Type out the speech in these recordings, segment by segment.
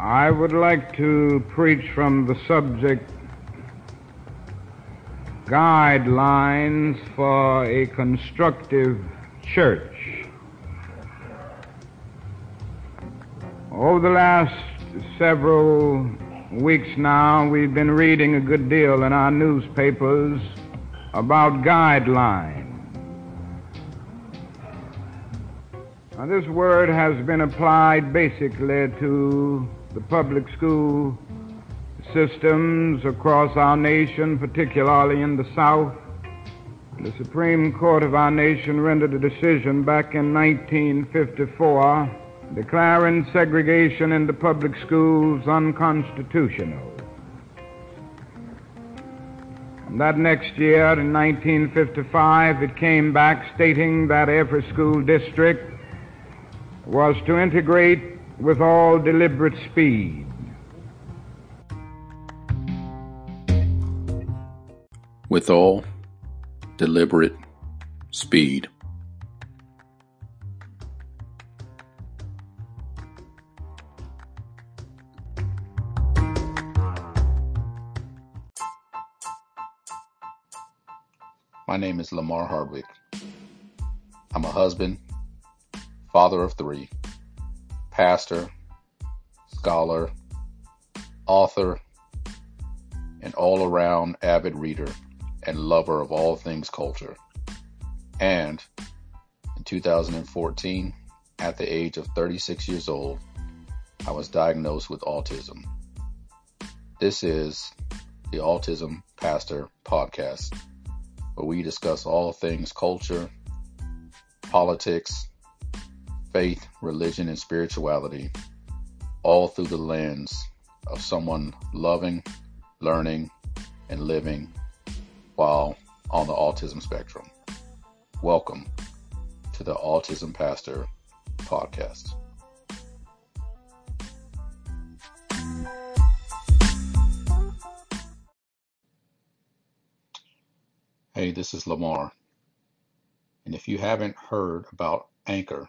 I would like to preach from the subject Guidelines for a Constructive Church. Over the last several weeks now, we've been reading a good deal in our newspapers about guidelines. Now, this word has been applied basically to the public school systems across our nation, particularly in the South. The Supreme Court of our nation rendered a decision back in 1954 declaring segregation in the public schools unconstitutional. And that next year, in 1955, it came back stating that every school district was to integrate with all deliberate speed. With all deliberate speed. My name is Lamar Hardwick. I'm a husband, father of three, pastor, scholar, author, and all around avid reader and lover of all things culture. And in 2014, at the age of 36 years old, I was diagnosed with autism. This is the Autism Pastor Podcast, where we discuss all things culture, politics, faith, religion, and spirituality, all through the lens of someone loving, learning, and living while on the autism spectrum. Welcome to the Autism Pastor podcast. Hey, this is Lamar. And if you haven't heard about Anchor,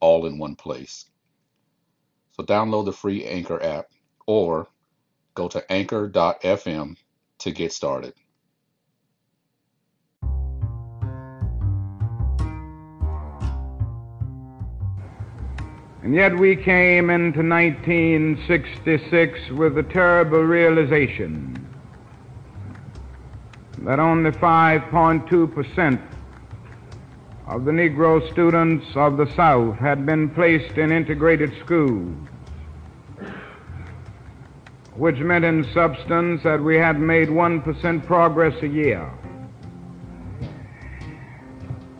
all in one place. So download the free Anchor app or go to anchor.fm to get started. And yet we came into 1966 with the terrible realization that only 5.2% of the Negro students of the South had been placed in integrated schools, which meant in substance that we had made 1% progress a year.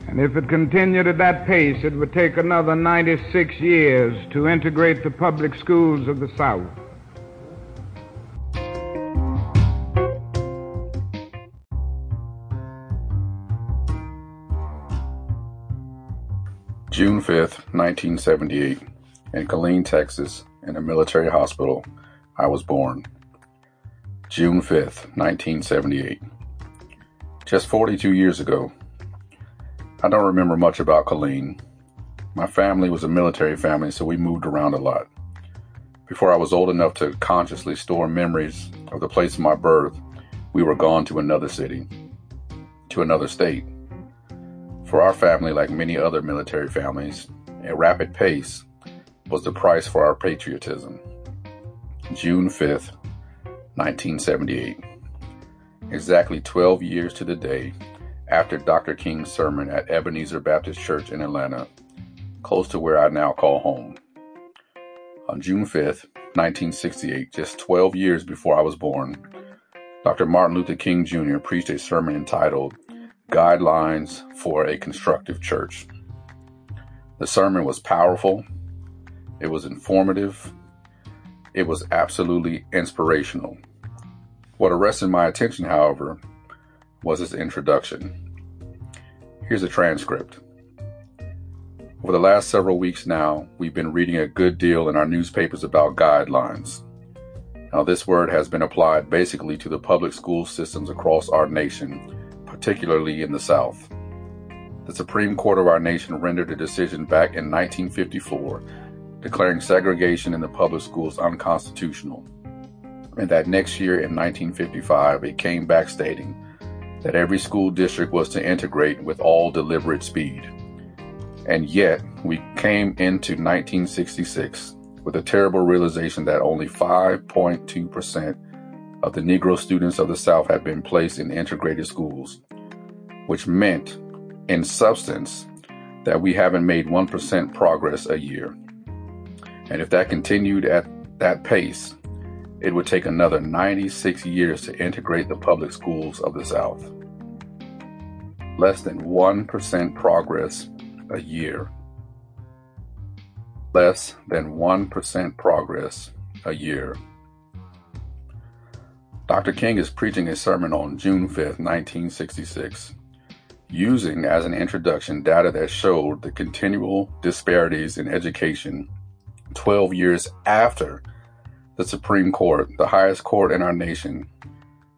And if it continued at that pace, it would take another 96 years to integrate the public schools of the South. June 5th, 1978, in Killeen, Texas, in a military hospital, I was born. June 5th, 1978. Just 42 years ago. I don't remember much about Killeen. My family was a military family, so we moved around a lot. Before I was old enough to consciously store memories of the place of my birth, we were gone to another city, to another state. For our family, like many other military families, a rapid pace was the price for our patriotism. June 5th, 1978. Exactly 12 years to the day after Dr. King's sermon at Ebenezer Baptist Church in Atlanta, close to where I now call home. On June 5th, 1968, just 12 years before I was born, Dr. Martin Luther King Jr. preached a sermon entitled Guidelines for a Constructive Church. The sermon was powerful, it was informative, It was absolutely inspirational. What arrested my attention, however, was his introduction. Here's a transcript. Over the last several weeks now, we've been reading a good deal in our newspapers about guidelines. Now, this word has been applied basically to the public school systems across our nation, particularly in the South. The Supreme Court of our nation rendered a decision back in 1954 declaring segregation in the public schools unconstitutional. And that next year in 1955, it came back stating that every school district was to integrate with all deliberate speed. And yet, we came into 1966 with a terrible realization that only 5.2% of the Negro students of the South had been placed in integrated schools, which meant, in substance, that we haven't made 1% progress a year. And if that continued at that pace, it would take another 96 years to integrate the public schools of the South. Less than 1% progress a year less than 1% progress a year. Dr. King is preaching a sermon on June 5, 1966, using as an introduction data that showed the continual disparities in education 12 years after the Supreme Court, the highest court in our nation,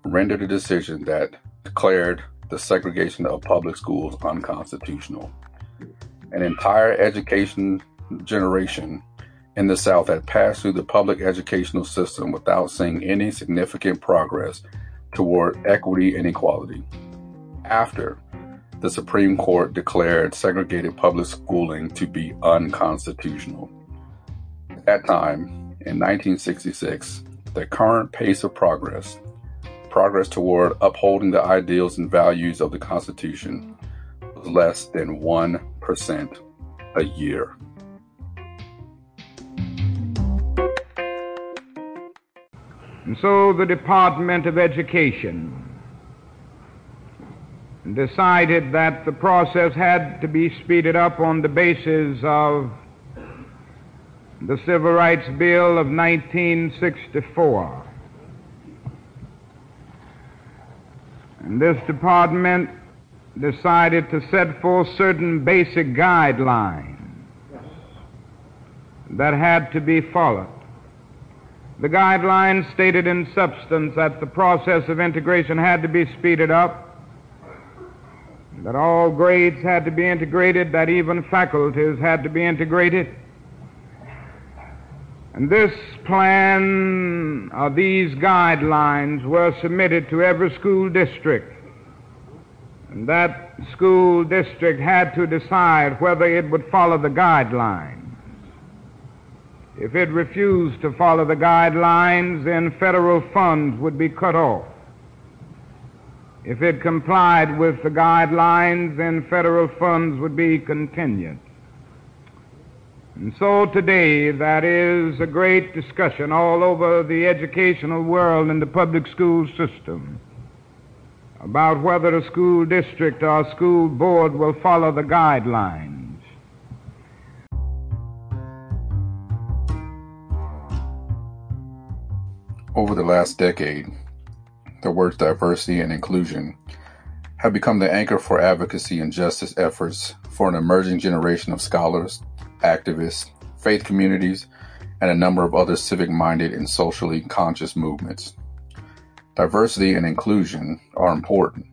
rendered a decision that declared the segregation of public schools unconstitutional. An entire education generation in the South had passed through the public educational system without seeing any significant progress toward equity and equality. After the Supreme Court declared segregated public schooling to be unconstitutional. At that time, in 1966, the current pace of progress, progress toward upholding the ideals and values of the Constitution, was less than 1% a year. And so the Department of Education decided that the process had to be speeded up on the basis of the Civil Rights Bill of 1964. And this department decided to set forth certain basic guidelines that had to be followed. The guidelines stated in substance that the process of integration had to be speeded up, that all grades had to be integrated, that even faculties had to be integrated. And this plan, or these guidelines, were submitted to every school district. And that school district had to decide whether it would follow the guidelines. If it refused to follow the guidelines, then federal funds would be cut off. If it complied with the guidelines, then federal funds would be continued. And so today, that is a great discussion all over the educational world and the public school system about whether a school district or school board will follow the guidelines. Over the last decade, the words diversity and inclusion have become the anchor for advocacy and justice efforts for an emerging generation of scholars, activists, faith communities, and a number of other civic minded and socially conscious movements. Diversity and inclusion are important.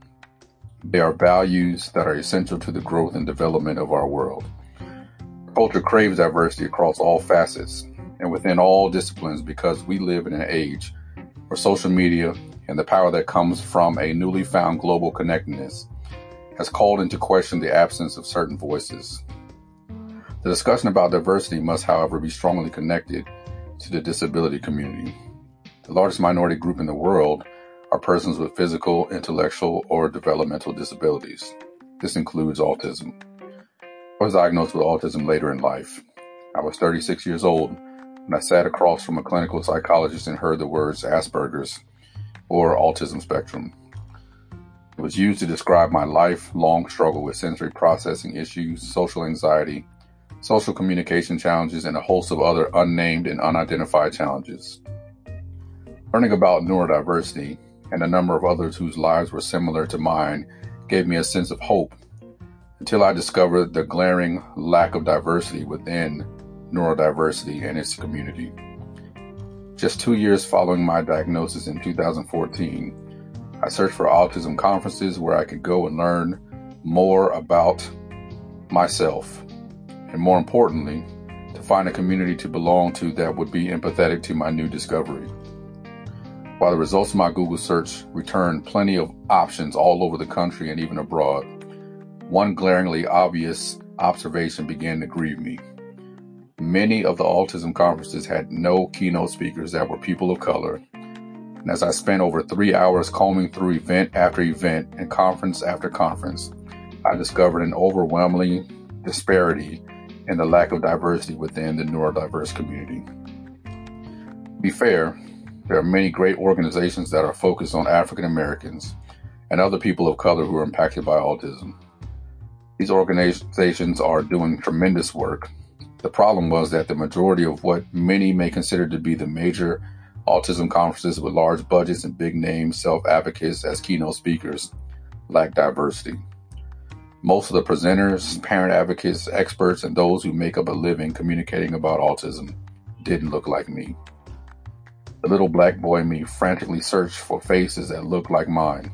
They are values that are essential to the growth and development of our world. Culture craves diversity across all facets, and within all disciplines because we live in an age where social media and the power that comes from a newly found global connectedness has called into question the absence of certain voices. The discussion about diversity must, however, be strongly connected to the disability community. The largest minority group in the world are persons with physical, intellectual, or developmental disabilities. This includes autism. I was diagnosed with autism later in life. I was 36 years old and I sat across from a clinical psychologist and heard the words Asperger's or autism spectrum. It was used to describe my lifelong struggle with sensory processing issues, social anxiety, social communication challenges, and a host of other unnamed and unidentified challenges. Learning about neurodiversity and a number of others whose lives were similar to mine gave me a sense of hope until I discovered the glaring lack of diversity within neurodiversity and its community. Just two years following my diagnosis in 2014, I searched for autism conferences where I could go and learn more about myself, and more importantly, to find a community to belong to that would be empathetic to my new discovery. While the results of my Google search returned plenty of options all over the country and even abroad, one glaringly obvious observation began to grieve me. Many of the autism conferences had no keynote speakers that were people of color. And as I spent over three hours combing through event after event and conference after conference, I discovered an overwhelming disparity in the lack of diversity within the neurodiverse community. To be fair, there are many great organizations that are focused on African Americans and other people of color who are impacted by autism. These organizations are doing tremendous work. The problem was that the majority of what many may consider to be the major autism conferences with large budgets and big name self advocates as keynote speakers lack diversity. Most of the presenters, parent advocates, experts, and those who make up a living communicating about autism didn't look like me. The little black boy me frantically searched for faces that looked like mine.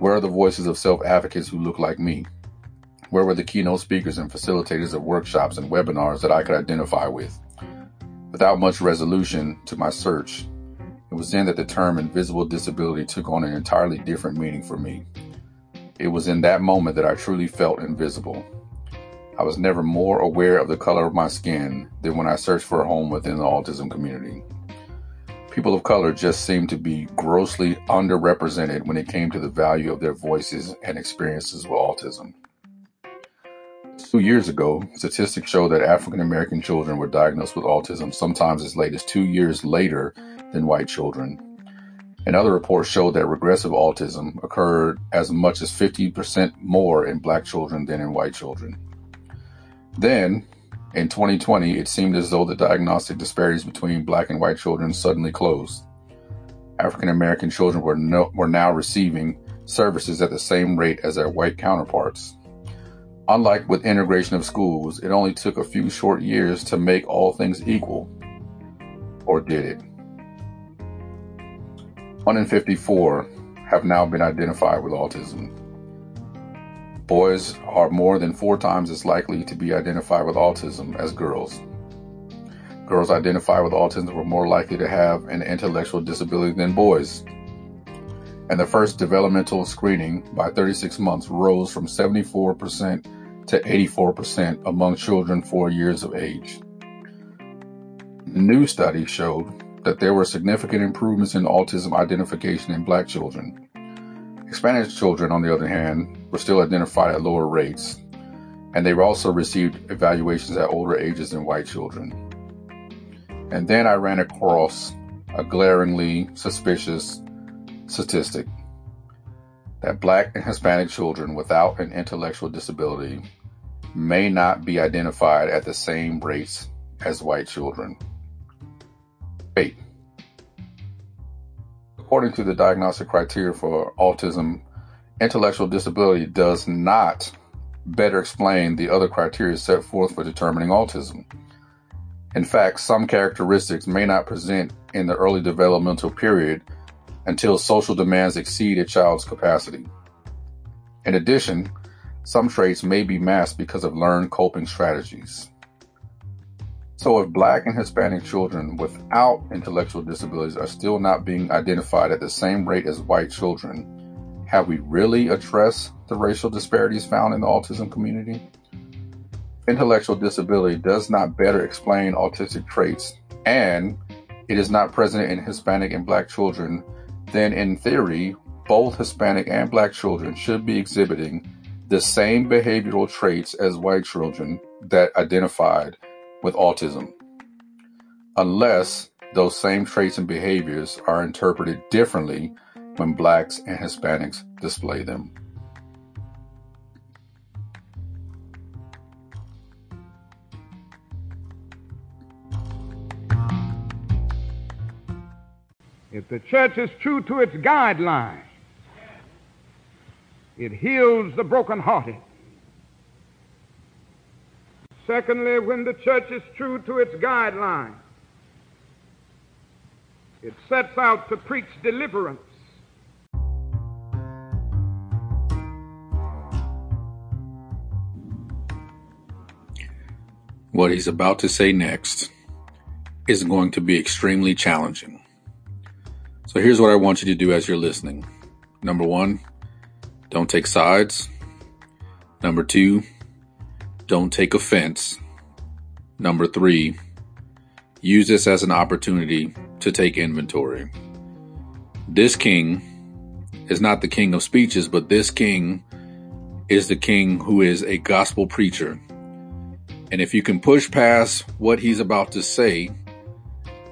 Where are the voices of self advocates who look like me? Where were the keynote speakers and facilitators of workshops and webinars that I could identify with? Without much resolution to my search, it was then that the term invisible disability took on an entirely different meaning for me. It was in that moment that I truly felt invisible. I was never more aware of the color of my skin than when I searched for a home within the autism community. People of color just seemed to be grossly underrepresented when it came to the value of their voices and experiences with autism. Two years ago, statistics show that African American children were diagnosed with autism sometimes as late as two years later than white children. Another report showed that regressive autism occurred as much as 50% more in black children than in white children. Then, in 2020, it seemed as though the diagnostic disparities between black and white children suddenly closed. African American children were, no, were now receiving services at the same rate as their white counterparts. Unlike with integration of schools, it only took a few short years to make all things equal. Or did it? 154 have now been identified with autism. Boys are more than four times as likely to be identified with autism as girls. Girls identified with autism were more likely to have an intellectual disability than boys. And the first developmental screening by 36 months rose from 74% to 84% among children four years of age. New studies showed that there were significant improvements in autism identification in black children. Hispanic children, on the other hand, were still identified at lower rates, and they also received evaluations at older ages than white children. And then I ran across a glaringly suspicious statistic that black and Hispanic children without an intellectual disability may not be identified at the same rates as white children. 8. According to the diagnostic criteria for autism, intellectual disability does not better explain the other criteria set forth for determining autism. In fact, some characteristics may not present in the early developmental period until social demands exceed a child's capacity. In addition, some traits may be masked because of learned coping strategies. So, if Black and Hispanic children without intellectual disabilities are still not being identified at the same rate as white children, have we really addressed the racial disparities found in the autism community? Intellectual disability does not better explain autistic traits, and it is not present in Hispanic and Black children, then in theory, both Hispanic and Black children should be exhibiting the same behavioral traits as white children that identified with autism, unless those same traits and behaviors are interpreted differently when blacks and Hispanics display them. If the church is true to its guidelines, it heals the brokenhearted. Secondly, when the church is true to its guidelines, it sets out to preach deliverance. What he's about to say next is going to be extremely challenging. So here's what I want you to do as you're listening. Number one, don't take sides. Number two, don't take offense. Number three, use this as an opportunity to take inventory. This king is not the king of speeches, but this king is the king who is a gospel preacher. And if you can push past what he's about to say,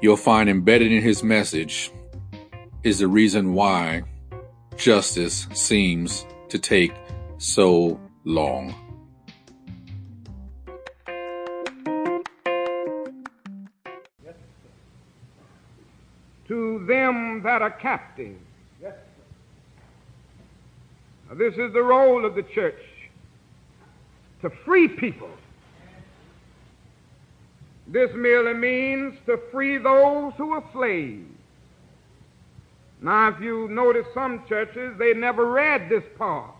you'll find embedded in his message is the reason why justice seems to take so long. To them that are captive. Now, this is the role of the church to free people. This merely means to free those who are slaves. Now, if you notice some churches, they never read this part.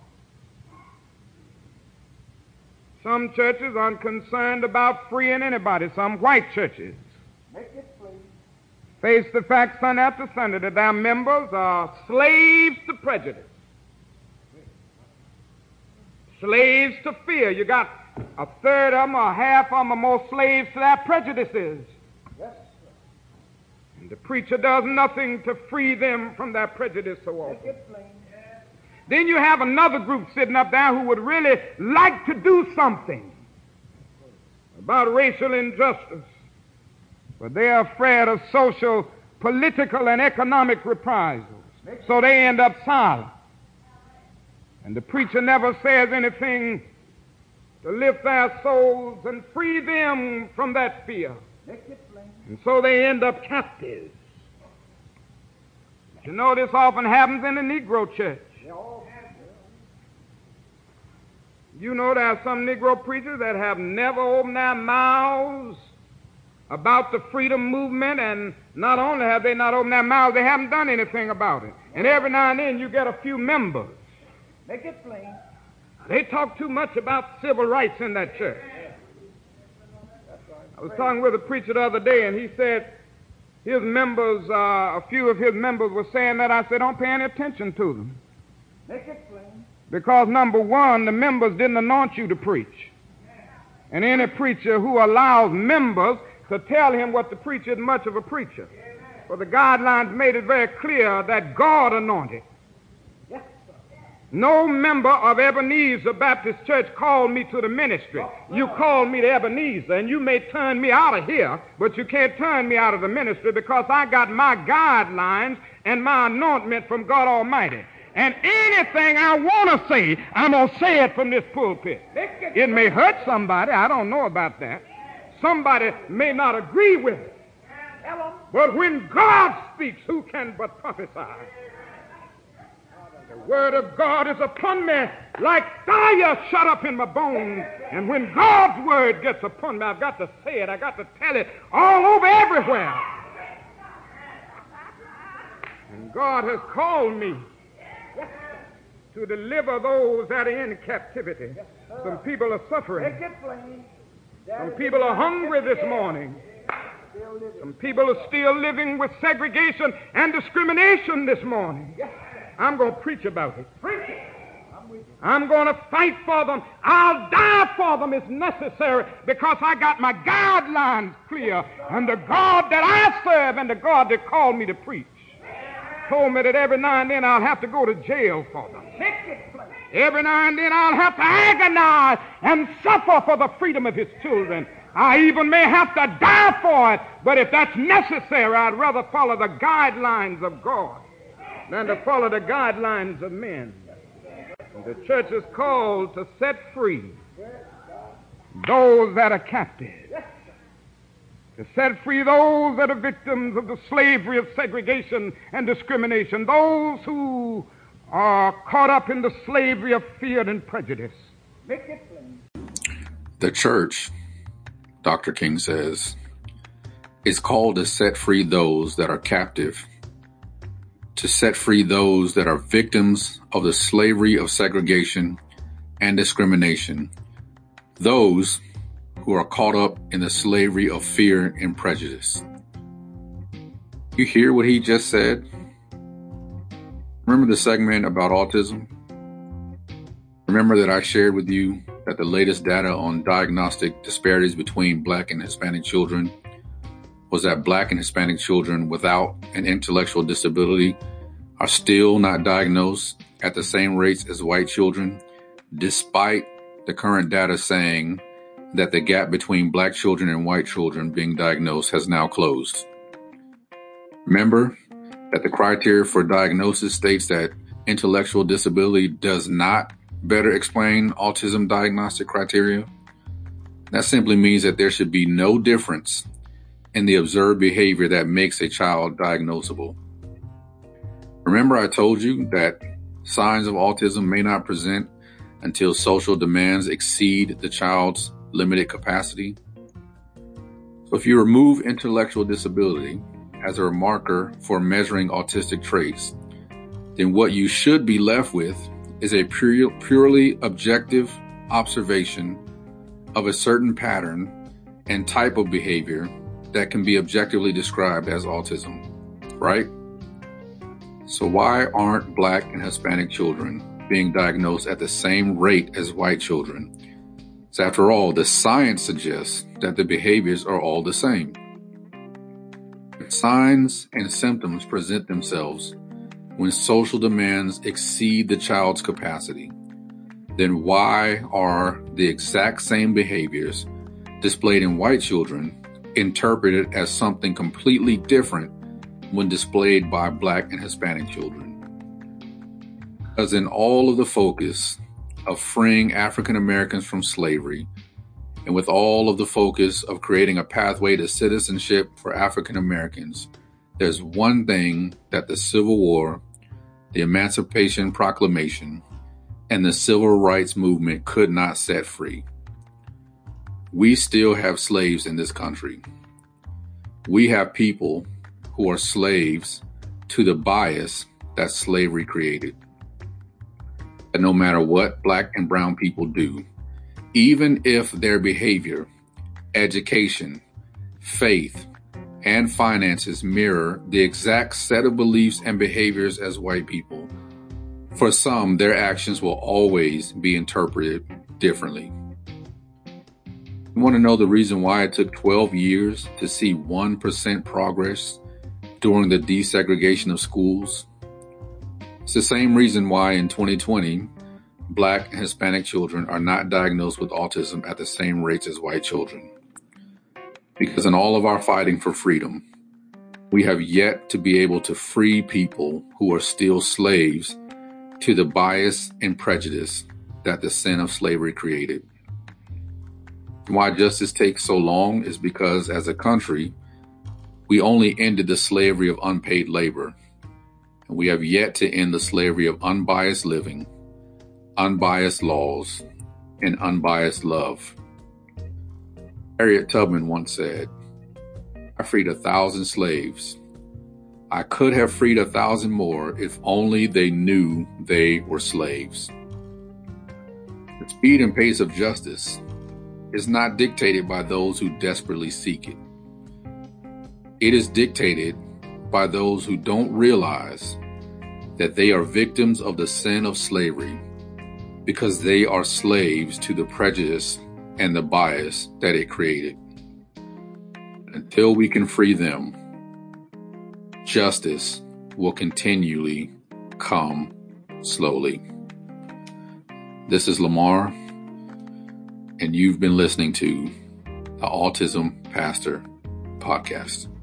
Some churches aren't concerned about freeing anybody, some white churches. Face the fact Sunday after Sunday that their members are slaves to prejudice, slaves to fear. You got a third of them or half of them are more slaves to their prejudices. The preacher does nothing to free them from their prejudice so often. Then you have another group sitting up there who would really like to do something about racial injustice, but they are afraid of social, political, and economic reprisals. So they end up silent. And the preacher never says anything to lift their souls and free them from that fear. And so they end up captives. You know, this often happens in the Negro church. You know, there are some Negro preachers that have never opened their mouths about the freedom movement, and not only have they not opened their mouths, they haven't done anything about it. And every now and then you get a few members. Make it plain. They talk too much about civil rights in that church. I was talking with a preacher the other day, and he said his members, uh, a few of his members were saying that. I said, don't pay any attention to them. Make it plain. Because number one, the members didn't anoint you to preach. And any preacher who allows members to tell him what to preach isn't much of a preacher. For the guidelines made it very clear that God anointed. No member of Ebenezer Baptist Church called me to the ministry. You called me to Ebenezer, and you may turn me out of here, but you can't turn me out of the ministry because I got my guidelines and my anointment from God Almighty. And anything I want to say, I'm going to say it from this pulpit. It may hurt somebody. I don't know about that. Somebody may not agree with it. But when God speaks, who can but prophesy? Word of God is upon me like fire shut up in my bones. And when God's word gets upon me, I've got to say it. I've got to tell it all over everywhere. And God has called me to deliver those that are in captivity. Some people are suffering. Some people are hungry this morning. Some people are still living with segregation and discrimination this morning. I'm going to preach about it. Preach it. I'm going to fight for them. I'll die for them if necessary because I got my guidelines clear. And the God that I serve and the God that called me to preach told me that every now and then I'll have to go to jail for them. Make it plain. Every now and then I'll have to agonize and suffer for the freedom of his children. I even may have to die for it, but if that's necessary, I'd rather follow the guidelines of God than to follow the guidelines of men. The church is called to set free those that are captive. to set free those that are victims of the slavery of segregation and discrimination, those who are caught up in the slavery of fear and prejudice. The church, Dr. King says, is called to set free those that are captive, to set free those that are victims of the slavery of segregation and discrimination, those who are caught up in the slavery of fear and prejudice. You hear what he just said? Remember the segment about autism? Remember that I shared with you that the latest data on diagnostic disparities between black and Hispanic children was that black and Hispanic children without an intellectual disability are still not diagnosed at the same rates as white children, despite the current data saying that the gap between black children and white children being diagnosed has now closed. Remember that the criteria for diagnosis states that intellectual disability does not better explain autism diagnostic criteria. That simply means that there should be no difference in the observed behavior that makes a child diagnosable. Remember, I told you that signs of autism may not present until social demands exceed the child's limited capacity. So, if you remove intellectual disability as a marker for measuring autistic traits, then what you should be left with is a pure, purely objective observation of a certain pattern and type of behavior that can be objectively described as autism, right? So, why aren't Black and Hispanic children being diagnosed at the same rate as white children? So, after all, the science suggests that the behaviors are all the same. Signs and symptoms present themselves when social demands exceed the child's capacity, then why are the exact same behaviors displayed in white children interpreted as something completely different when displayed by black and Hispanic children? As in all of the focus of freeing African Americans from slavery, and with all of the focus of creating a pathway to citizenship for African Americans, there's one thing that the Civil War, the Emancipation Proclamation, and the Civil Rights Movement could not set free. We still have slaves in this country. We have people who are slaves to the bias that slavery created. And no matter what black and brown people do, even if their behavior, education, faith, and finances mirror the exact set of beliefs and behaviors as white people, for some, their actions will always be interpreted differently. You want to know the reason why it took 12 years to see 1% progress during the desegregation of schools? It's the same reason why in 2020, Black and Hispanic children are not diagnosed with autism at the same rates as white children. Because in all of our fighting for freedom, we have yet to be able to free people who are still slaves to the bias and prejudice that the sin of slavery created. Why justice takes so long is because as a country, we only ended the slavery of unpaid labor. And we have yet to end the slavery of unbiased living unbiased laws, and unbiased love. Harriet Tubman once said, I freed a thousand slaves. I could have freed a thousand more if only they knew they were slaves. The speed and pace of justice is not dictated by those who desperately seek it. It is dictated by those who don't realize that they are victims of the sin of slavery because they are slaves to the prejudice and the bias that it created. Until we can free them, justice will continually come slowly. This is Lamar, and you've been listening to the Autism Pastor Podcast.